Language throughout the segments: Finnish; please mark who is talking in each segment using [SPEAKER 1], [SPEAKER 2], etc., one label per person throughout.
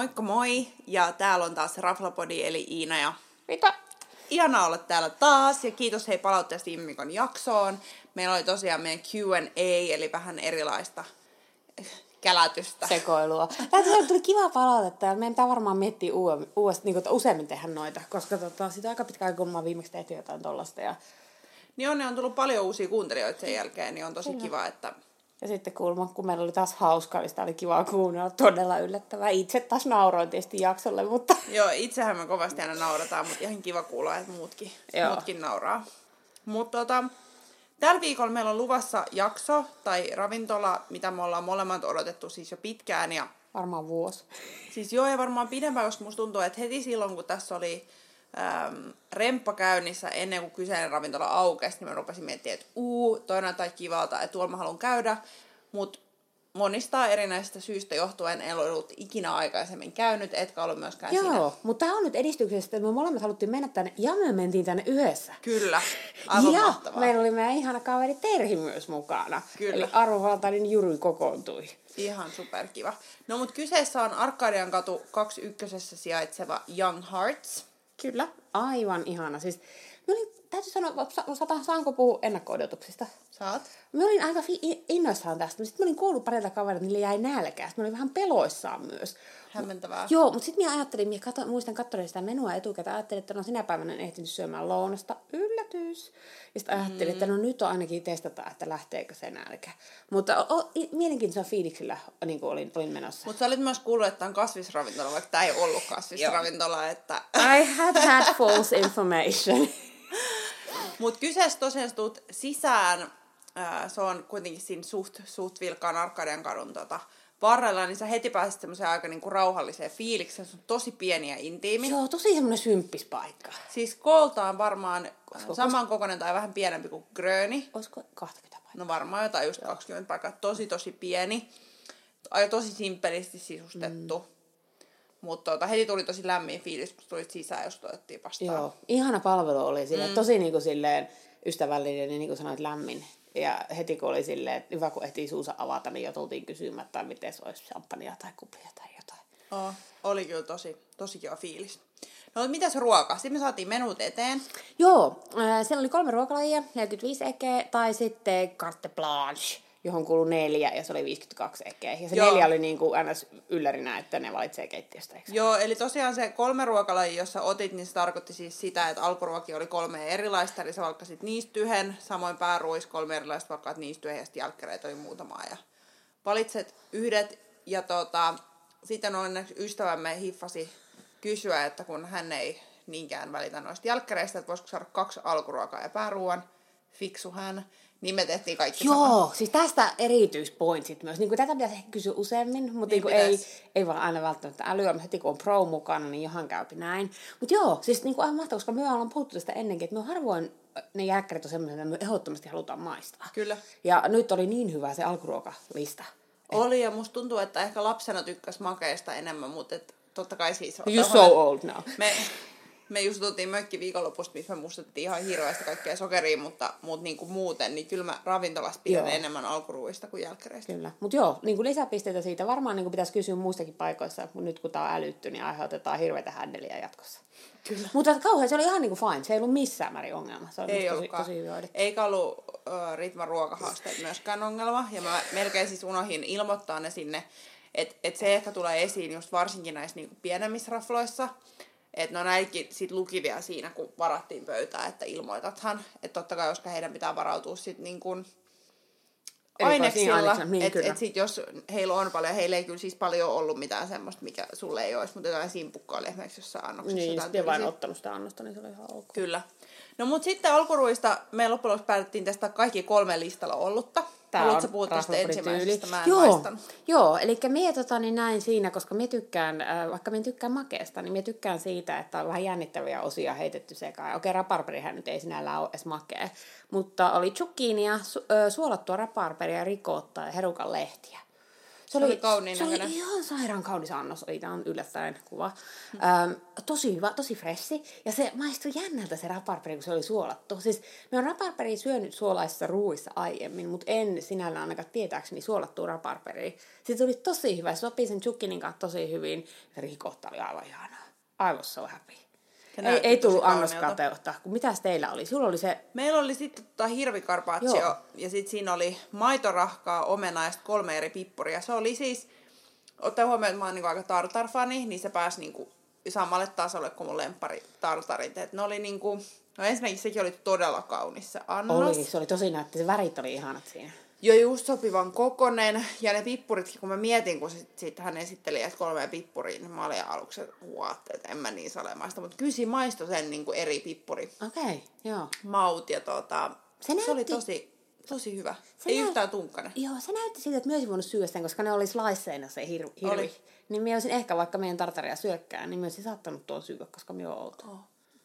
[SPEAKER 1] Moikka moi! Ja täällä on taas Raflapodi eli Iina ja
[SPEAKER 2] Mitä?
[SPEAKER 1] Ihana olla täällä taas ja kiitos hei palautteesta viime viikon jaksoon. Meillä oli tosiaan meidän Q&A eli vähän erilaista kälätystä.
[SPEAKER 2] Sekoilua. Että tuli kiva palautetta ja meidän pitää varmaan miettiä uudestaan, niin kuin, useammin tehdä noita, koska tota, sitä aika pitkä aika, kun mä viimeksi tehty jotain tollasta. Ja...
[SPEAKER 1] Niin on, ne on tullut paljon uusia kuuntelijoita sen jälkeen, niin on tosi Kyllä. kiva, että
[SPEAKER 2] ja sitten kuulemma, kun meillä oli taas hauskaa, niin sitä oli kiva kuunnella, todella yllättävää. Itse taas nauroin tietysti jaksolle, mutta...
[SPEAKER 1] Joo, itsehän me kovasti aina naurataan, mutta ihan kiva kuulla, että muutkin, muutkin nauraa. Mutta tota, tällä viikolla meillä on luvassa jakso tai ravintola, mitä me ollaan molemmat odotettu siis jo pitkään. Ja...
[SPEAKER 2] Varmaan vuosi.
[SPEAKER 1] Siis joo, ja varmaan pidempään, koska musta tuntuu, että heti silloin, kun tässä oli äm, remppa käynnissä ennen kuin kyseinen ravintola aukesi, niin mä rupesin miettimään, että uu, toi näyttää kivalta, että tuolla mä haluan käydä, mutta monista erinäisistä syistä johtuen en ollut ikinä aikaisemmin käynyt, etkä ollut myöskään
[SPEAKER 2] Joo,
[SPEAKER 1] siinä.
[SPEAKER 2] mutta tämä on nyt edistyksestä, että me molemmat haluttiin mennä tänne ja me mentiin tänne yhdessä.
[SPEAKER 1] Kyllä, aivan
[SPEAKER 2] ja
[SPEAKER 1] mahtavaa.
[SPEAKER 2] meillä oli meidän ihana kaveri Terhi myös mukana.
[SPEAKER 1] Kyllä.
[SPEAKER 2] Eli arvovaltainen jury kokoontui.
[SPEAKER 1] Ihan superkiva. No mutta kyseessä on Arkadian katu 21 sijaitseva Young Hearts.
[SPEAKER 2] Kyllä, aivan ihana. Siis, mä olin, täytyy sanoa, sa- saanko puhua ennakko-odotuksista?
[SPEAKER 1] Saat.
[SPEAKER 2] Mä olin aika innoissaan tästä. Sitten mä olin kuullut parilta kaverilta, niille jäi nälkää. Sitten mä olin vähän peloissaan myös.
[SPEAKER 1] Hämmentävää.
[SPEAKER 2] Joo, mutta sitten mä ajattelin, mä kato, muistan katsoin sitä menua etukäteen, ajattelin, että no sinä päivänä en ehtinyt syömään lounasta. Yllätys. Ja sitten ajattelin, mm. että no nyt on ainakin testata, että lähteekö se nälkä. Mutta o, o, mielenkiintoisella fiiliksellä niin kuin olin, olin menossa.
[SPEAKER 1] Mutta sä olit myös kuullut, että on kasvisravintola, vaikka tämä ei ollut kasvisravintola. että...
[SPEAKER 2] I had had false information.
[SPEAKER 1] Mutta kyseessä tosiaan tuut sisään, ää, se on kuitenkin siinä suht, suht vilkkaan Arkadian kadun tota, varrella, niin sä heti pääsit semmoiseen aika niinku rauhalliseen fiilikseen. Se on tosi pieni ja intiimi.
[SPEAKER 2] Joo, tosi semmoinen symppis paikka.
[SPEAKER 1] Siis kooltaan varmaan Olisiko, saman kokoinen tai vähän pienempi kuin Gröni.
[SPEAKER 2] Olisiko 20 paikkaa?
[SPEAKER 1] No varmaan jotain just Joo. 20 paikkaa. Tosi tosi pieni. Ai tosi simpelisti sisustettu. Mm. Mutta tota, heti tuli tosi lämmin fiilis, kun tulit sisään, jos otettiin vastaan.
[SPEAKER 2] Joo, ihana palvelu oli sille, mm. tosi niin kuin silleen ystävällinen, niin, niin kuin sanoit, lämmin. Ja heti kun oli silleen, että hyvä kun ehtii suusa avata, niin jo tultiin kysymättä, miten se olisi champagnea tai kupia tai jotain.
[SPEAKER 1] Oh, oli kyllä tosi, tosi kiva fiilis. No mitäs ruoka? Sitten me saatiin menut eteen.
[SPEAKER 2] Joo, äh, siellä oli kolme ruokalajia, 45 ekeä, tai sitten carte blanche johon kuului neljä, ja se oli 52 ekeä. Ja se Joo. neljä oli niin kuin ns. yllärinä, että ne valitsee keittiöstä. Eikö?
[SPEAKER 1] Joo, eli tosiaan se kolme ruokalaji, jossa otit, niin se tarkoitti siis sitä, että alkuruoki oli kolme erilaista, eli sä valkkasit niistä yhden, samoin pääruis kolme erilaista, valkkaat niistä yhden, ja sitten jälkkäreitä oli muutama. Ja valitset yhdet, ja tota, sitten onneksi ystävämme hiffasi kysyä, että kun hän ei niinkään välitä noista jälkkäreistä, että voisiko saada kaksi alkuruokaa ja pääruoan, fiksu hän, niin me tehtiin kaikki
[SPEAKER 2] Joo,
[SPEAKER 1] sama.
[SPEAKER 2] siis tästä erityispointsit myös. Niin kuin tätä pitäisi ehkä kysyä useammin, mutta niin niin ei, ei vaan aina välttämättä älyä, mutta heti kun on pro mukana, niin johan käypi näin. Mutta joo, siis niin kuin aivan mahtavaa, koska me ollaan puhuttu tästä ennenkin, että me harvoin ne jälkkärit on sellaisia, että me ehdottomasti halutaan maistaa.
[SPEAKER 1] Kyllä.
[SPEAKER 2] Ja nyt oli niin hyvä se alkuruokalista.
[SPEAKER 1] Oli, ja musta tuntuu, että ehkä lapsena tykkäs makeista enemmän, mutta et, totta kai siis...
[SPEAKER 2] You're so old now.
[SPEAKER 1] Me, me just tultiin mökki viikonlopusta, missä me mustettiin ihan hirveästi kaikkea sokeria, mutta, mutta niin kuin muuten, niin kyllä mä ravintolassa pidän joo. enemmän alkuruista kuin jälkkäreistä.
[SPEAKER 2] Kyllä, mutta joo, niin kuin lisäpisteitä siitä varmaan niin kuin pitäisi kysyä muistakin paikoissa, mutta nyt kun tämä on älytty, niin aiheutetaan hirveitä händeliä jatkossa.
[SPEAKER 1] Kyllä.
[SPEAKER 2] Mutta kauhean, se oli ihan niin kuin fine, se ei ollut missään määrin ongelma. Se oli
[SPEAKER 1] ei
[SPEAKER 2] tosi, tosi hyvin hoidettu.
[SPEAKER 1] Eikä ollut uh, ritman ruokahaasteet myöskään ongelma, ja mä melkein siis unohin ilmoittaa ne sinne, että et se ehkä tulee esiin just varsinkin näissä niin kuin pienemmissä rafloissa, että no näikin sit luki vielä siinä, kun varattiin pöytää, että ilmoitathan. Että totta kai, koska heidän pitää varautua sitten niin kuin aineksilla. Niin, että et sit jos heillä on paljon, heillä ei kyllä siis paljon ollut mitään semmoista, mikä sulle ei olisi, mutta jotain simpukkaa oli esimerkiksi jossain annoksessa.
[SPEAKER 2] Niin, sitten vain ottanut sitä annosta, niin se oli ihan ok.
[SPEAKER 1] Kyllä. No mutta sitten alkuruista me loppujen lopuksi päätettiin tästä kaikki kolme listalla ollutta.
[SPEAKER 2] Tää
[SPEAKER 1] Haluatko
[SPEAKER 2] on
[SPEAKER 1] puhua tästä ensimmäisestä? Mä en
[SPEAKER 2] joo, joo, eli me tota, niin näin siinä, koska me tykkään, äh, vaikka me tykkään makeesta, niin me tykkään siitä, että on vähän jännittäviä osia heitetty sekaan. Okei, raparperihän nyt ei sinällään ole edes makea, mutta oli zucchinia, su- äh, suolattua raparperia, rikoottaa ja herukan lehtiä.
[SPEAKER 1] Se oli kauniin
[SPEAKER 2] se oli
[SPEAKER 1] näköinen.
[SPEAKER 2] ihan sairaan kaunis annos, oli tämä on yllättäen kuva. Mm. Ähm, tosi hyvä, tosi fressi. Ja se maistui jännältä se raparperi, kun se oli suolattu. Siis me on raparperi syönyt suolaisissa ruuissa aiemmin, mutta en sinällään ainakaan tietääkseni suolattua raparperia. Sitten se oli tosi hyvä, se sopii sen chukkinin kanssa tosi hyvin. Ja rikotta oli aivan ihanaa. I was so happy. Ei, ei tullut annoskateutta. Mitäs teillä oli? Sulla oli se
[SPEAKER 1] Meillä oli sitten tota hirvikarpaccio
[SPEAKER 2] Joo.
[SPEAKER 1] ja sitten siinä oli maitorahkaa, omenaa ja kolme eri pippuria. Se oli siis, ottaa huomioon, että mä oon niinku aika tartar-fani, niin se pääsi niinku samalle tasolle kuin mun lemppari tartarit. Et ne oli niinku, no ensinnäkin sekin oli todella kaunis se annos.
[SPEAKER 2] oli, se oli tosi näytti, se värit oli ihanat siinä.
[SPEAKER 1] Jo just sopivan kokonen. Ja ne pippuritkin, kun mä mietin, kun sit, sit hän esitteli, että kolme pippuria, niin mä olin aluksi, että what, että en mä niin salemaista. Mutta kyllä siinä maistui sen niin kuin eri pippuri
[SPEAKER 2] Okei, okay, joo.
[SPEAKER 1] maut ja tota,
[SPEAKER 2] Se
[SPEAKER 1] se, se oli tosi, tosi hyvä.
[SPEAKER 2] Se
[SPEAKER 1] Ei
[SPEAKER 2] näyt-
[SPEAKER 1] yhtään tunkkainen.
[SPEAKER 2] Joo, se näytti siltä, että myös voinut syödä sen, koska ne oli sliceina se hir- hirvi.
[SPEAKER 1] Oli.
[SPEAKER 2] Niin mä olisin ehkä vaikka meidän tartaria syökkään, niin mä olisin saattanut tuon syödä, koska me on oltu.
[SPEAKER 1] Oh,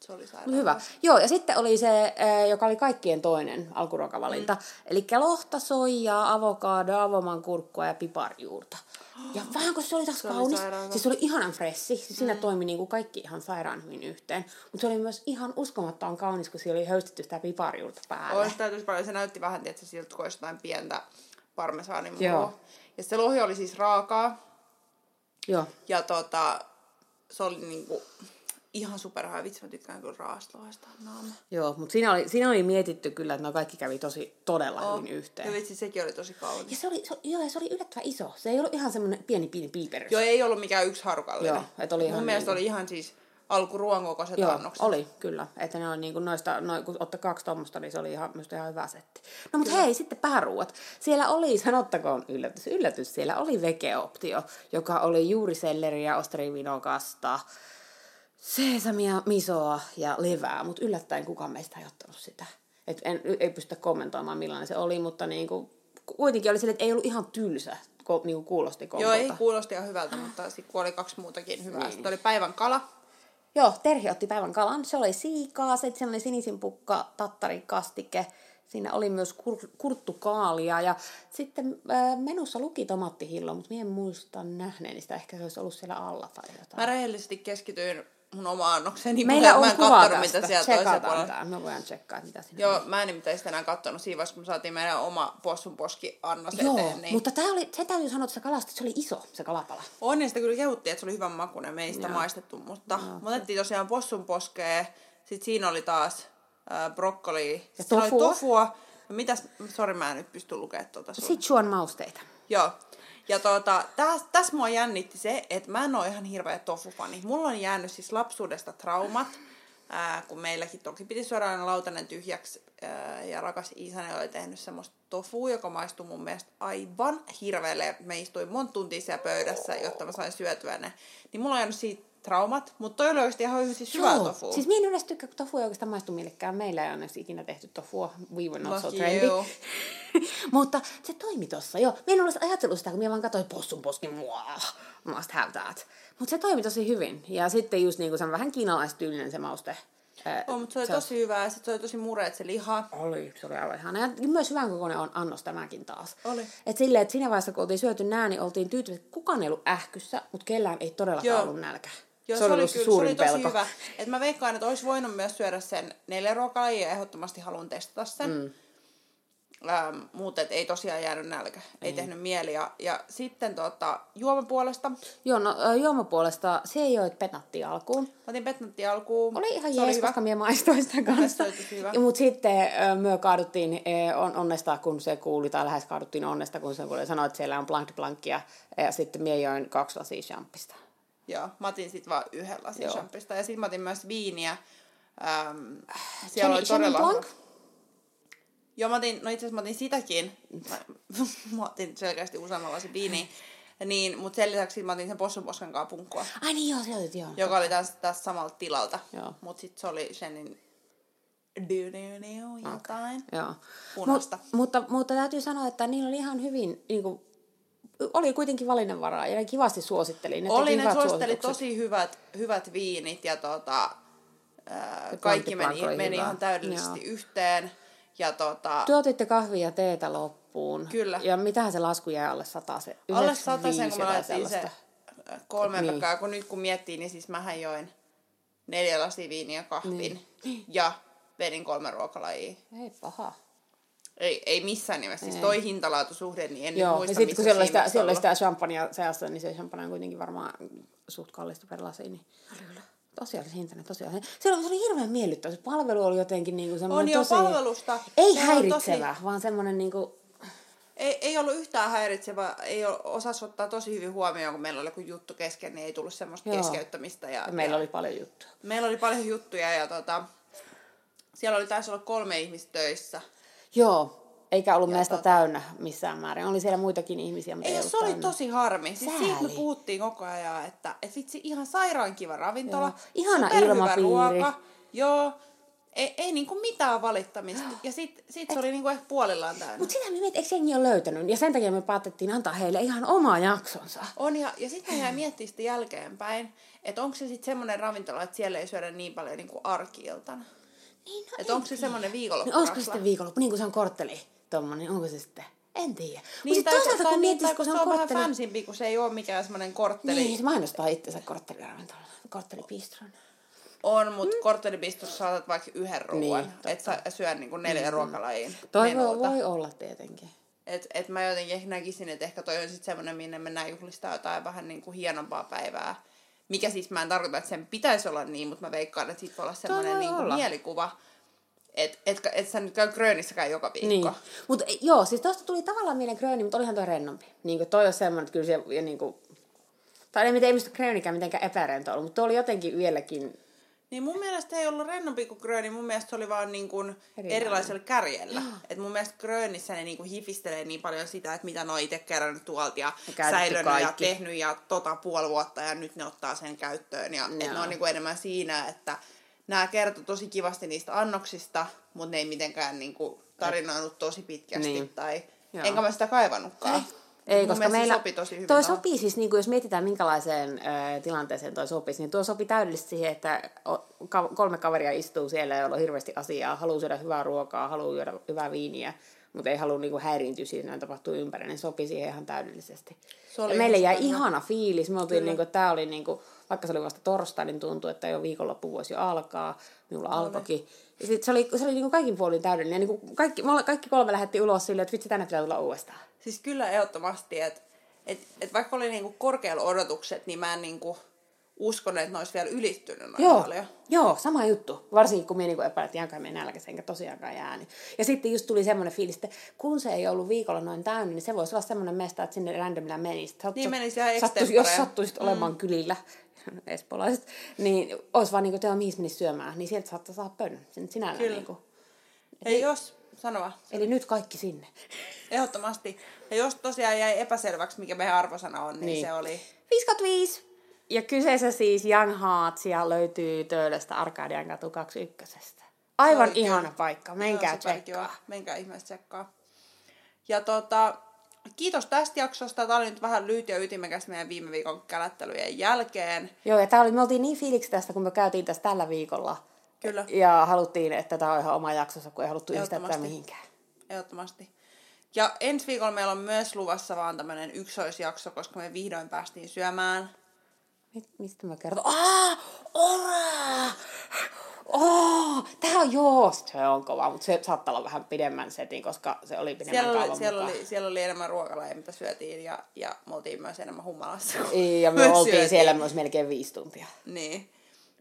[SPEAKER 1] se oli sairaan.
[SPEAKER 2] Hyvä. Joo, ja sitten oli se, joka oli kaikkien toinen alkuruokavalinta. Mm. Eli lohta, soijaa, avokadoa, avoman kurkkua ja piparjuurta. Ja vähän kun se oli taas
[SPEAKER 1] Se oli
[SPEAKER 2] kaunis.
[SPEAKER 1] hyvä.
[SPEAKER 2] siis se oli ihanan fressi. Siis siinä toimi niinku kaikki ihan sairaan hyvin yhteen. Mutta se oli myös ihan uskomattoman kaunis, kun siellä oli höystetty sitä piparjuurta päälle.
[SPEAKER 1] Oli sitä tosi paljon. Se näytti vähän, että siltä kuin olisi jotain pientä parmesaanimua.
[SPEAKER 2] Joo.
[SPEAKER 1] Ja se lohi oli siis raakaa.
[SPEAKER 2] Joo.
[SPEAKER 1] Ja tota, se oli niinku ihan superhaa. Vitsi, mä tykkään kyllä raasta lohesta. Naama.
[SPEAKER 2] Joo, mutta siinä oli, siinä oli mietitty kyllä, että ne kaikki kävi tosi todella oh. hyvin
[SPEAKER 1] Ja
[SPEAKER 2] yhteen.
[SPEAKER 1] vitsi, sekin oli tosi kaunis.
[SPEAKER 2] Ja se oli, se, joo, ja se oli yllättävän iso. Se ei ollut ihan semmoinen pieni pieni piiperys.
[SPEAKER 1] Joo, ei ollut mikään yksi harukallinen.
[SPEAKER 2] Joo, et oli ihan
[SPEAKER 1] Mun mielestä
[SPEAKER 2] niinku-
[SPEAKER 1] oli ihan siis alkuruoan kokoiset
[SPEAKER 2] Joo,
[SPEAKER 1] annokset.
[SPEAKER 2] oli, kyllä. Että ne on niinku noista, noin, kun ottaa kaksi tuommoista, niin se oli ihan, minusta ihan hyvä setti. No mutta hei, sitten pääruuat. Siellä oli, sanottakoon yllätys, yllätys, siellä oli vegeoptio, joka oli juuri selleriä, ostarivinokasta, sesamia, misoa ja levää, mutta yllättäen kukaan meistä ei ottanut sitä. Et en, ei pystytä kommentoimaan millainen se oli, mutta niinku, kuitenkin oli sille, että ei ollut ihan tylsä, ko, niinku kuulosti
[SPEAKER 1] Joo,
[SPEAKER 2] kombolta.
[SPEAKER 1] ei kuulosti ihan hyvältä, mutta sitten kun oli kaksi muutakin hyvää.
[SPEAKER 2] Niin.
[SPEAKER 1] Sitten oli päivän kala.
[SPEAKER 2] Joo, Terhi otti päivän kalan. Se oli siikaa, sitten siellä oli sinisinpukka, tattarikastike. Siinä oli myös kur- kurttukaalia ja sitten äh, menussa luki tomaattihillo, mutta minä en muista nähneeni sitä. Ehkä se olisi ollut siellä alla tai jotain.
[SPEAKER 1] Mä rehellisesti keskityin mun omaan annokseni.
[SPEAKER 2] Meillä
[SPEAKER 1] mä
[SPEAKER 2] on
[SPEAKER 1] en kattonut,
[SPEAKER 2] tästä.
[SPEAKER 1] mitä toisella
[SPEAKER 2] Tsekataan
[SPEAKER 1] puolella.
[SPEAKER 2] tämä. Me voidaan tsekkaa, mitä siinä
[SPEAKER 1] Joo,
[SPEAKER 2] oli.
[SPEAKER 1] mä en nimittäin sitä enää kattonut siinä vaiheessa, kun me saatiin meidän oma possunposki annos
[SPEAKER 2] Joo,
[SPEAKER 1] eteen. Niin...
[SPEAKER 2] mutta tämä oli, se täytyy sanoa, että se kalasta, se oli iso, se kalapala.
[SPEAKER 1] On, ja sitä kyllä kehuttiin, että se oli hyvän makuinen. Me ei sitä
[SPEAKER 2] Joo.
[SPEAKER 1] maistettu, mutta me otettiin tosiaan possun poskea. Sitten siinä oli taas äh, brokkoli.
[SPEAKER 2] Ja
[SPEAKER 1] Sitten oli
[SPEAKER 2] tofua.
[SPEAKER 1] tofua. No mitäs, sori mä en nyt pysty lukemaan tuota sun.
[SPEAKER 2] Sichuan mausteita.
[SPEAKER 1] Joo. Ja tuota, tässä täs mua jännitti se, että mä en ole ihan hirveä tofu-fani. Mulla on jäänyt siis lapsuudesta traumat, ää, kun meilläkin toki piti syödä aina lautanen tyhjäksi. Ää, ja rakas isäni oli tehnyt semmoista tofua, joka maistui mun mielestä aivan hirveelle. Me istuin monta tuntia siellä pöydässä, jotta mä sain syötyä ne. Niin mulla on jäänyt siitä traumat, mutta toi oli oikeasti ihan siis hyvä tofu.
[SPEAKER 2] Siis minä en yleensä tykkää, kun tofu ei oikeastaan maistu millekään. Meillä ei onneksi ikinä tehty tofua. We were not so
[SPEAKER 1] Lucky
[SPEAKER 2] trendy.
[SPEAKER 1] you.
[SPEAKER 2] Mutta se toimi tossa, joo. Minä en olisi ajatellut sitä, kun minä vaan katsoin possun poskin, wow, must have that. Mutta se toimi tosi hyvin. Ja sitten just niinku se on vähän kiinalaistyylinen se mauste.
[SPEAKER 1] Oh, mutta se oli
[SPEAKER 2] on-
[SPEAKER 1] tosi hyvä ja sit se oli tosi mureet se liha.
[SPEAKER 2] Oli, se oli aivan ihana. Ja myös hyvän kokoinen on annos tämäkin taas.
[SPEAKER 1] Oli.
[SPEAKER 2] Et silleen, että siinä vaiheessa, kun oltiin syöty nää, niin oltiin tyytyväisiä. Kukaan ei ollut ähkyssä, mutta kellään ei todellakaan
[SPEAKER 1] Joo.
[SPEAKER 2] ollut nälkä.
[SPEAKER 1] Joo, se, oli,
[SPEAKER 2] ollut
[SPEAKER 1] kyllä, se oli tosi hyvä. Et mä veikkaan, että olisi voinut myös syödä sen neljä ruokalajia ja ehdottomasti haluan testata sen. Mm. Ähm, mutta et ei tosiaan jäänyt nälkä, ei, ei tehnyt mieli. Ja, ja sitten tota, juomapuolesta, mä
[SPEAKER 2] Joo, no juomapuolesta se ei ole petnatti alkuun.
[SPEAKER 1] otin petnatti alkuun.
[SPEAKER 2] Oli ihan
[SPEAKER 1] se
[SPEAKER 2] jees,
[SPEAKER 1] oli
[SPEAKER 2] koska minä maistoin sitä kanssa.
[SPEAKER 1] se oli
[SPEAKER 2] mutta sitten myö kaaduttiin on, onnesta, kun se kuuli, tai lähes kaaduttiin onnesta, kun se kuuli sanoi, että siellä on blank blankkia. Ja sitten minä join kaksi lasia champista.
[SPEAKER 1] Joo, mä otin sit vaan yhden lasin
[SPEAKER 2] Joo.
[SPEAKER 1] champista. Ja sitten mä otin myös viiniä.
[SPEAKER 2] Jenny-
[SPEAKER 1] siellä oli
[SPEAKER 2] Jenny
[SPEAKER 1] todella
[SPEAKER 2] Blanc?
[SPEAKER 1] Joo, mä otin, no itse asiassa mä otin sitäkin. Mä, mä otin selkeästi useamman lasin viiniä. Niin, mutta sen lisäksi mä otin sen possun poskan kanssa punkkua.
[SPEAKER 2] Ai niin joo, se otit joo.
[SPEAKER 1] joka oli tässä, tässä samalta tilalta.
[SPEAKER 2] Joo.
[SPEAKER 1] Mutta sitten se oli Shenin jotain.
[SPEAKER 2] Joo.
[SPEAKER 1] Punaista.
[SPEAKER 2] Mut, mutta, mutta täytyy sanoa, että niillä oli ihan hyvin, niin kuin, oli kuitenkin valinnanvaraa ja ne kivasti suositteli. Ne
[SPEAKER 1] Oli, ne suositteli tosi hyvät, hyvät viinit ja tota, ää, kaikki meni, meni ihan täydellisesti
[SPEAKER 2] Joo.
[SPEAKER 1] yhteen. Ja tota,
[SPEAKER 2] Te otitte kahvia ja teetä loppuun.
[SPEAKER 1] Kyllä.
[SPEAKER 2] Ja mitähän se lasku jäi alle sata se?
[SPEAKER 1] alle sata sen, kun
[SPEAKER 2] 95
[SPEAKER 1] me laitettiin se kolme
[SPEAKER 2] Niin.
[SPEAKER 1] pekkaa. Kun nyt kun miettii, niin siis mähän join neljä lasia viiniä kahvin
[SPEAKER 2] Niin.
[SPEAKER 1] ja vedin kolme ruokalajia.
[SPEAKER 2] Ei paha.
[SPEAKER 1] Ei, ei missään nimessä. Siis
[SPEAKER 2] Ei.
[SPEAKER 1] toi hintalaatusuhde, niin en
[SPEAKER 2] Joo, ja
[SPEAKER 1] muista,
[SPEAKER 2] sitten kun siellä oli sitä, siellä oli sitä champagnea seassa, niin se champagne on kuitenkin varmaan suht kallista per lasi. Niin tosiaan se hintainen, tosiaan. Se oli, se oli hirveän miellyttävä. Se palvelu oli jotenkin niin kuin semmoinen
[SPEAKER 1] On jo
[SPEAKER 2] tosi...
[SPEAKER 1] palvelusta.
[SPEAKER 2] Ei
[SPEAKER 1] Se
[SPEAKER 2] häiritsevä,
[SPEAKER 1] tosi-
[SPEAKER 2] vaan semmoinen niin kuin...
[SPEAKER 1] Ei, ei ollut yhtään häiritsevä, ei ole, osasi ottaa tosi hyvin huomioon, kun meillä oli joku juttu kesken, niin ei tullut semmoista
[SPEAKER 2] Joo.
[SPEAKER 1] keskeyttämistä. Ja,
[SPEAKER 2] Ja meillä
[SPEAKER 1] ja,
[SPEAKER 2] oli paljon juttuja.
[SPEAKER 1] meillä oli paljon juttuja ja tota, siellä oli taisi olla kolme ihmistä töissä.
[SPEAKER 2] Joo, eikä ollut meistä
[SPEAKER 1] tota-
[SPEAKER 2] täynnä missään määrin. Oli siellä muitakin ihmisiä, mutta
[SPEAKER 1] Ei,
[SPEAKER 2] ei,
[SPEAKER 1] se oli
[SPEAKER 2] täynnä.
[SPEAKER 1] tosi harmi. Siis siitä me
[SPEAKER 2] Sääli.
[SPEAKER 1] puhuttiin koko ajan, että et vitsi ihan sairaan kiva ravintola.
[SPEAKER 2] Joo. Ihana ilmapiiri.
[SPEAKER 1] Ruoka. Joo. Ei, ei niinku mitään valittamista. Ja sit, sit se oli niinku ehkä puolillaan täynnä.
[SPEAKER 2] Mutta sitä me mietin, eikö jengi ole löytänyt? Ja sen takia me päätettiin antaa heille ihan oma jaksonsa.
[SPEAKER 1] On ja, ja sitten jäin miettimään sitä jälkeenpäin, että onko se sitten semmoinen ravintola, että siellä ei syödä niin paljon niin kuin arkiiltana.
[SPEAKER 2] Niin, no
[SPEAKER 1] Että onko se semmoinen
[SPEAKER 2] Niin
[SPEAKER 1] viikonloppu?
[SPEAKER 2] olisiko sitten viikonloppu, niin kuin se on kortteli tommonen, onko se sitten? En tiedä. Niin,
[SPEAKER 1] Niin,
[SPEAKER 2] Mutta toisaalta kun
[SPEAKER 1] niin,
[SPEAKER 2] miettii, kun
[SPEAKER 1] se
[SPEAKER 2] se on
[SPEAKER 1] vähän
[SPEAKER 2] kortteli...
[SPEAKER 1] fansimpi, kun se ei ole mikään semmoinen kortteli.
[SPEAKER 2] Niin, se mainostaa itsensä kortteliravintola. Korttelibistron.
[SPEAKER 1] On, mutta mm. korttelipistossa saatat vaikka yhden ruoan.
[SPEAKER 2] Niin,
[SPEAKER 1] Niin, et sä syö niinku neljä mm. ruokalajiin
[SPEAKER 2] Toi voi, voi olla tietenkin.
[SPEAKER 1] Et, et mä jotenkin näkisin, että ehkä toi on sitten semmoinen, minne mennään juhlistaa jotain vähän niin kuin hienompaa päivää. Mikä siis mä en tarkoita, että sen pitäisi olla niin, mutta mä veikkaan, että siitä voi olla semmoinen
[SPEAKER 2] voi
[SPEAKER 1] niin kuin mielikuva. Että et, et sä nyt käy Grönissäkään joka viikko.
[SPEAKER 2] Niin. Mutta joo, siis tosta tuli tavallaan mieleen Gröni, mutta olihan toi rennompi. Niin kuin toi on semmoinen, että kyllä se ja niin kuin, tai ei, miten- ei mistä Grönikään mitenkään epärento ollut, mutta toi oli jotenkin vieläkin,
[SPEAKER 1] Niin mun mielestä ei ollut rennompi kuin Gröni, mun mielestä se oli vaan niin kuin
[SPEAKER 2] Erilainen.
[SPEAKER 1] erilaisella kärjellä. Et mun mielestä Grönissä ne niin kuin hifistelee niin paljon sitä, että mitä ne on itse kerännyt tuolta ja,
[SPEAKER 2] Ja
[SPEAKER 1] säilönyt ja
[SPEAKER 2] kaikki.
[SPEAKER 1] tehnyt ja tota puoli vuotta ja nyt ne ottaa sen käyttöön. Ja et
[SPEAKER 2] Joo.
[SPEAKER 1] ne on niin kuin enemmän siinä, että nämä kertoo tosi kivasti niistä annoksista, mutta ne ei mitenkään niin kuin tarinoinut tosi pitkästi.
[SPEAKER 2] Niin.
[SPEAKER 1] Tai,
[SPEAKER 2] Joo.
[SPEAKER 1] enkä mä sitä kaivannutkaan.
[SPEAKER 2] Ei,
[SPEAKER 1] Mun
[SPEAKER 2] koska
[SPEAKER 1] mielestä se
[SPEAKER 2] meillä
[SPEAKER 1] sopi tosi hyvin
[SPEAKER 2] toi
[SPEAKER 1] tuohon.
[SPEAKER 2] sopii siis, niin kuin jos mietitään minkälaiseen ö, tilanteeseen toi sopisi, niin tuo sopii täydellisesti siihen, että kolme kaveria istuu siellä, joilla on hirveästi asiaa, haluaa syödä hyvää ruokaa, haluaa juoda hyvää viiniä, mutta ei halua niinku häiriintyä siitä, että tapahtuu ympärillä, niin sopii siihen ihan täydellisesti.
[SPEAKER 1] Se oli
[SPEAKER 2] ja meille jäi ihana fiilis. Me oltiin, niinku, tää oli niinku, vaikka se oli vasta torstai, niin tuntui, että jo viikonloppu voisi jo alkaa. Minulla alkoikin. Ja sit se oli, se oli niinku kaikin puolin täydellinen. Ja niinku kaikki, me kaikki kolme lähdettiin ulos silleen, että vitsi, tänne pitää tulla uudestaan.
[SPEAKER 1] Siis kyllä ehdottomasti, että et, et vaikka oli niinku korkealla odotukset, niin mä en niinku uskon, että ne olisi vielä ylittynyt noin
[SPEAKER 2] Joo,
[SPEAKER 1] paljon.
[SPEAKER 2] joo, sama juttu. Varsinkin kun minä niinku epäilen, että ihankaan minä nälkäisen, enkä tosiaankaan jää. Niin. Ja sitten just tuli semmoinen fiilis, että kun se ei ollut viikolla noin täynnä, niin se voisi olla semmoinen mesta, että sinne randomilla menisi. Sat-
[SPEAKER 1] Niin menisi ihan
[SPEAKER 2] sattuisi,
[SPEAKER 1] extempore.
[SPEAKER 2] Jos sattuisit olemaan mm. kylillä, espoolaiset, niin olisi vaan niinku, että mihin menisi syömään, niin sieltä saattaa saada pönnön. Sin- Sinällään
[SPEAKER 1] Kyllä.
[SPEAKER 2] niinku.
[SPEAKER 1] Ei jos, sano vaan.
[SPEAKER 2] Eli nyt kaikki sinne.
[SPEAKER 1] Ehdottomasti. Ja jos tosiaan jäi epäselväksi, mikä meidän arvosana on, niin,
[SPEAKER 2] Niin.
[SPEAKER 1] se oli...
[SPEAKER 2] 55. Ja kyseessä siis Young Hearts ja löytyy Töölöstä Arkadian katu 21. Aivan ihana
[SPEAKER 1] kyllä.
[SPEAKER 2] paikka. Menkää tsekkaa.
[SPEAKER 1] Menkää ihmeessä tsekkaa. Ja tota, kiitos tästä jaksosta. Tämä oli nyt vähän lyhyt ja ytimekäs meidän viime viikon kälättelyjen jälkeen.
[SPEAKER 2] Joo, ja tää oli, me oltiin niin fiiliksi tästä, kun me käytiin tässä tällä viikolla.
[SPEAKER 1] Kyllä.
[SPEAKER 2] Ja haluttiin, että tämä on ihan oma jaksonsa, kun ei haluttu yhdistää tätä mihinkään.
[SPEAKER 1] Ehdottomasti. Ja ensi viikolla meillä on myös luvassa vaan tämmöinen yksoisjakso, koska me vihdoin päästiin syömään.
[SPEAKER 2] Mit, mistä mä kerron? Aa, ora! Oh, tää on joo, se on kova, mutta se saattaa olla vähän pidemmän setin, koska se oli pidemmän
[SPEAKER 1] Siellä
[SPEAKER 2] kaavan
[SPEAKER 1] oli, siellä,
[SPEAKER 2] mukaan.
[SPEAKER 1] oli, siellä oli enemmän ruokalajeja, mitä syötiin, ja, ja me oltiin myös enemmän humalassa.
[SPEAKER 2] Ja me oltiin
[SPEAKER 1] syötiin.
[SPEAKER 2] siellä myös melkein viisi tuntia.
[SPEAKER 1] Niin.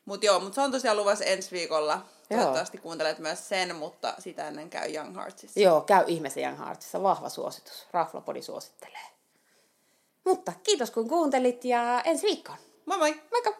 [SPEAKER 1] Mutta joo, mutta se on tosiaan luvassa ensi viikolla.
[SPEAKER 2] Joo.
[SPEAKER 1] Toivottavasti kuuntelet myös sen, mutta sitä ennen käy Young Heartsissa.
[SPEAKER 2] Joo, käy ihmeessä Young Heartsissa. Vahva suositus. Raflapodi suosittelee. Mutta kiitos kun kuuntelit ja ensi viikkoon.
[SPEAKER 1] Moi moi!
[SPEAKER 2] Moikka!